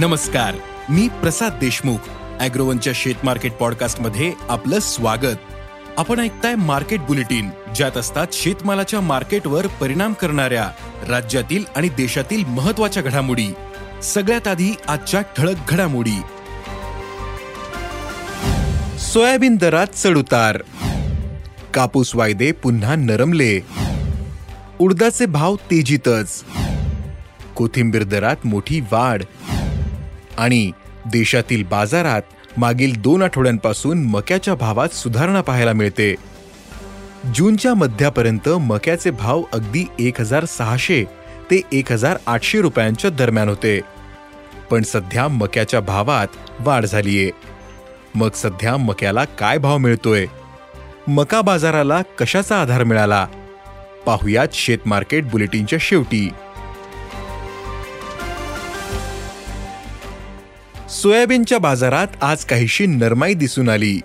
नमस्कार मी प्रसाद देशमुख अॅग्रोवनच्या शेत मार्केट पॉडकास्टमध्ये आपलं स्वागत. आपण ऐकताय मार्केट बुलेटिन ज्यात असतात शेतमालाच्या मार्केटवर परिणाम करणाऱ्या राज्यातील आणि देशातील महत्त्वाच्या घडामोडी. सगळ्यात आधी आजच्या ठळक घडामोडी. सोयाबीन दरात चढउतार कापूस वायदे पुन्हा नरमले. उडदाचे भाव तेजीतच. कोथिंबीर दरात मोठी वाढ. आणि देशातील बाजारात मागील दोन आठवड्यांपासून मक्याच्या भावात सुधारणा पाहायला मिळते. जूनच्या मध्यापर्यंत मक्याचे भाव अगदी एक हजार सहाशे ते एक हजार आठशे रुपयांच्या दरम्यान होते. पण सध्या मक्याच्या भावात वाढ झालीये. मग सध्या मक्याला काय भाव मिळतोय? मका बाजाराला कशाचा आधार मिळाला? पाहुयात शेत मार्केट बुलेटिनच्या शेवटी. सोयाबीनच्या बाजारात आज काहीशी नरमाई दिसून आली.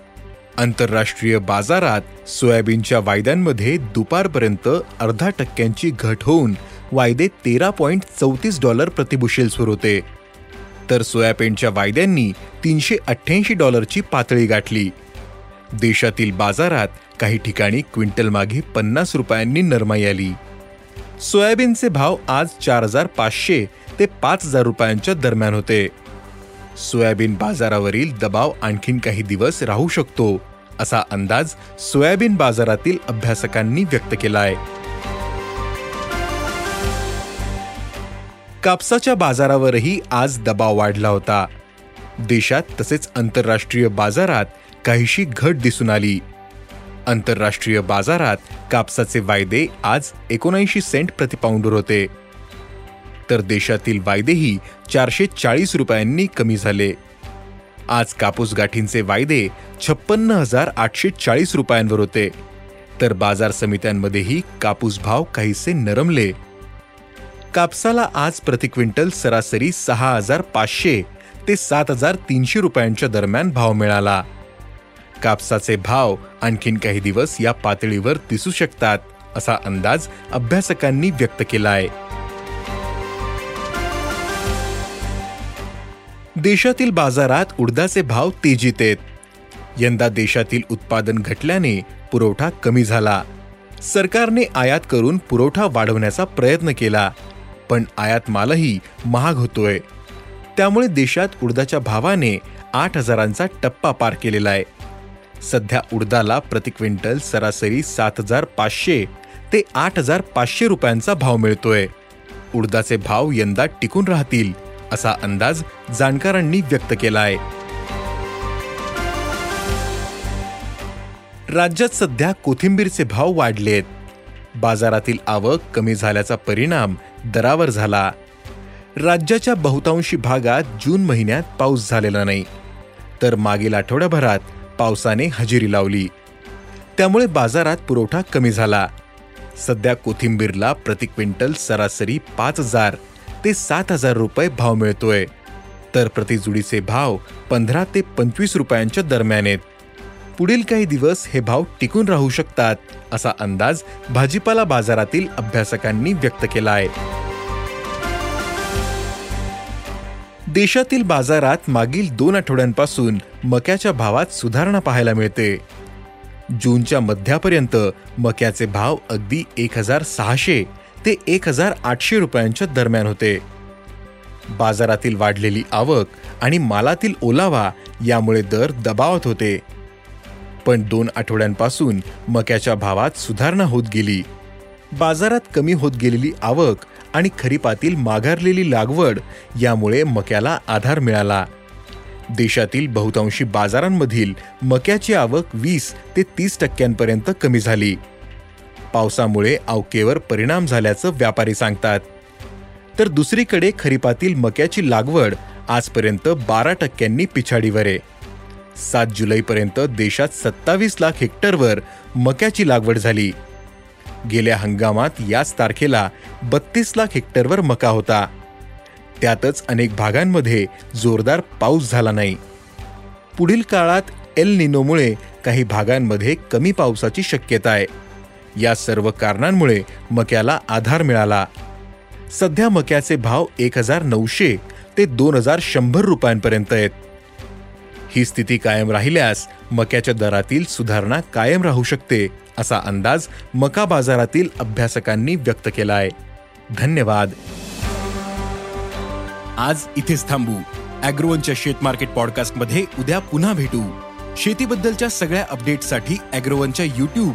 आंतरराष्ट्रीय बाजारात सोयाबीनच्या वायद्यांमध्ये दुपारपर्यंत अर्धा टक्क्यांची घट होऊन वायदे तेरा पॉईंट चौतीस डॉलर प्रतिबुशेल्सवर होते. तर सोयाबीनच्या वायद्यांनी तीनशे अठ्ठ्याऐंशी डॉलरची पातळी गाठली. देशातील बाजारात काही ठिकाणी क्विंटल मागे पन्नास रुपयांनी नरमाई आली. सोयाबीनचे भाव आज चार हजार पाचशे ते पाच हजार रुपयांच्या दरम्यान होते. सोयाबीन बाजारावरील दबाव आणखीन काही दिवस राहू शकतो असा अंदाज सोयाबीन बाजारातील अभ्यासकांनी व्यक्त केलाय. कापसाच्या बाजारावरही आज दबाव वाढला होता. देशात तसेच आंतरराष्ट्रीय बाजारात काहीशी घट दिसून आली. आंतरराष्ट्रीय बाजारात कापसाचे वायदे आज एकोणऐंशी सेंट प्रतिपाऊंडवर होते. तर देशातील वायदेही चारशे चाळीस रुपयांनी कमी झाले. आज कापूस गाठींचे वायदे छप्पन्न हजार आठशे चाळीस रुपयांवर होते. तर बाजार समित्यांमध्येही कापूस भाव काहीसे नरमले. कापसाला आज प्रति क्विंटल सरासरी सहा हजार पाचशे ते सात हजार तीनशे रुपयांच्या दरम्यान भाव मिळाला. कापसाचे भाव आणखीन काही दिवस या पातळीवर दिसू शकतात असा अंदाज अभ्यासकांनी व्यक्त केला आहे देशातील बाजारात उडदाचे भाव तेजीत आहेत. यंदा देशातील उत्पादन घटल्याने पुरवठा कमी झाला. सरकारने आयात करून पुरवठा वाढवण्याचा प्रयत्न केला पण आयात मालही महाग होतोय. त्यामुळे देशात उडदाच्या भावाने आठ हजारांचा टप्पा पार केलेला आहे. सध्या उडदाला प्रति क्विंटल सरासरी सात हजार पाचशे ते आठ हजार पाचशे रुपयांचा भाव मिळतोय. उडदाचे भाव यंदा टिकून राहतील. असा अंदाज जाणकारांनी व्यक्त केला आहे राज्यात सध्या कोथिंबीरचे भाव वाढलेत. बाजारातील आवक कमी झाल्याचा परिणाम दरावर झाला. राज्याच्या बहुतांशी भागात जून महिन्यात पाऊस झालेला नाही. तर मागील आठवड्याभरात पावसाने हजेरी लावली. त्यामुळे बाजारात पुरवठा कमी झाला. सध्या कोथिंबीरला प्रति क्विंटल सरासरी पाच हजार ते सात हजार रुपये भाव मिळतोय. तर प्रतिजुडीचे भाव पंधरा ते पंचवीस रुपयांच्या दरम्यान आहेत. पुढील काही दिवस हे भाव टिकून राहू शकतात असा अंदाज भाजीपाला बाजारातील अभ्यासकांनी व्यक्त केला आहे. देशातील बाजारात मागील दोन आठवड्यांपासून मक्याच्या भावात सुधारणा पाहायला मिळते. जूनच्या मध्यापर्यंत मक्याचे भाव अगदी एक हजार सहाशे ते एक हजार आठशे रुपयांच्या दरम्यान होते. बाजारातील वाढलेली आवक आणि मालातील ओलावा यामुळे दर दबावत होते. पण दोन आठवड्यांपासून मक्याच्या भावात सुधारणा होत गेली. बाजारात कमी होत गेलेली आवक आणि खरीपातील माघारलेली लागवड यामुळे मक्याला आधार मिळाला. देशातील बहुतांशी बाजारांमधील मक्याची आवक वीस ते तीस टक्क्यांपर्यंत कमी झाली. पावसामुळे अवकेवर परिणाम झाल्याचं व्यापारी सांगतात. तर दुसरीकडे खरीपातील मक्याची लागवड आजपर्यंत बारा टक्क्यांनी पिछाडीवर आहे. सात जुलैपर्यंत देशात सत्तावीस लाख हेक्टरवर मक्याची लागवड झाली. गेल्या हंगामात याच तारखेला बत्तीस लाख हेक्टरवर मका होता. त्यातच अनेक भागांमध्ये जोरदार पाऊस झाला नाही. पुढील काळात एल निनोमुळे काही भागांमध्ये कमी पावसाची शक्यता आहे. या सर्व कारणांमुळे मक्याला आधार मिळाला. सध्या मक्याचे भाव एक हजार नऊशे ते दोन हजार शंभर रुपयांपर्यंत आहेत. ही स्थिती कायम राहिल्यास मक्याच्या दरातील सुधारणा कायम राहू शकते असा अंदाज मका बाजारातील अभ्यासकांनी व्यक्त केला आहे धन्यवाद. आज इथेच थांबू. अॅग्रोवनच्या शेत मार्केट पॉडकास्टमध्ये उद्या पुन्हा भेटू. शेतीबद्दलच्या सगळ्या अपडेटसाठी अॅग्रोवनच्या युट्यूब